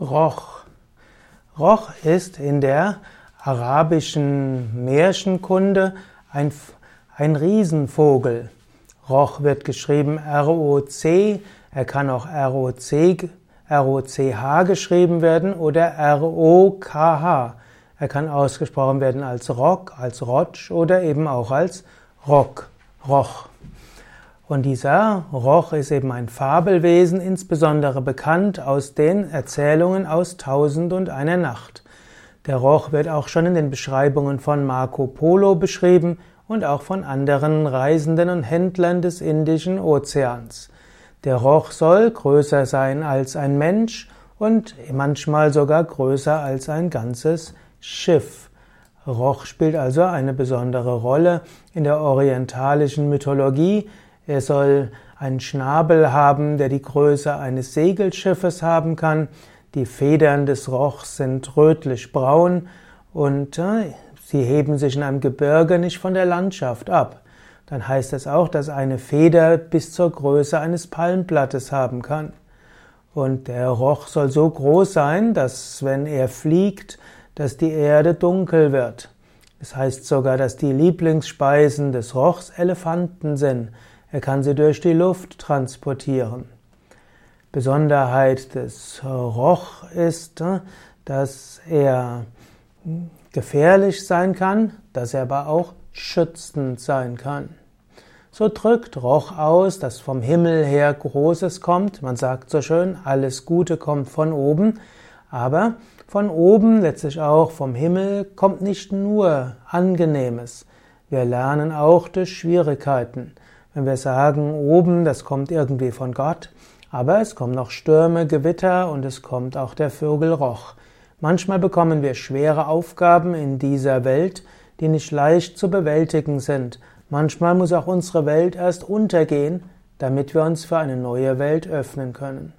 Roch. Roch ist in der arabischen Märchenkunde ein, ein Riesenvogel. Roch wird geschrieben R-O-C, er kann auch R-O-C, R-O-C-H geschrieben werden oder R-O-K-H. Er kann ausgesprochen werden als Rock, als Rotsch oder eben auch als Rock, Roch. Und dieser Roch ist eben ein Fabelwesen, insbesondere bekannt aus den Erzählungen aus Tausend und einer Nacht. Der Roch wird auch schon in den Beschreibungen von Marco Polo beschrieben und auch von anderen Reisenden und Händlern des Indischen Ozeans. Der Roch soll größer sein als ein Mensch und manchmal sogar größer als ein ganzes Schiff. Roch spielt also eine besondere Rolle in der orientalischen Mythologie, er soll einen Schnabel haben, der die Größe eines Segelschiffes haben kann. Die Federn des Rochs sind rötlich-braun und äh, sie heben sich in einem Gebirge nicht von der Landschaft ab. Dann heißt es auch, dass eine Feder bis zur Größe eines Palmblattes haben kann. Und der Roch soll so groß sein, dass wenn er fliegt, dass die Erde dunkel wird. Es heißt sogar, dass die Lieblingsspeisen des Rochs Elefanten sind. Er kann sie durch die Luft transportieren. Besonderheit des Roch ist, äh, dass er gefährlich sein kann, dass er aber auch schützend sein kann. So drückt Roch aus, dass vom Himmel her Großes kommt. Man sagt so schön, alles Gute kommt von oben. Aber von oben, letztlich auch vom Himmel, kommt nicht nur Angenehmes. Wir lernen auch durch Schwierigkeiten. Wenn wir sagen, oben, das kommt irgendwie von Gott, aber es kommen noch Stürme, Gewitter und es kommt auch der Vögel Roch. Manchmal bekommen wir schwere Aufgaben in dieser Welt, die nicht leicht zu bewältigen sind. Manchmal muss auch unsere Welt erst untergehen, damit wir uns für eine neue Welt öffnen können.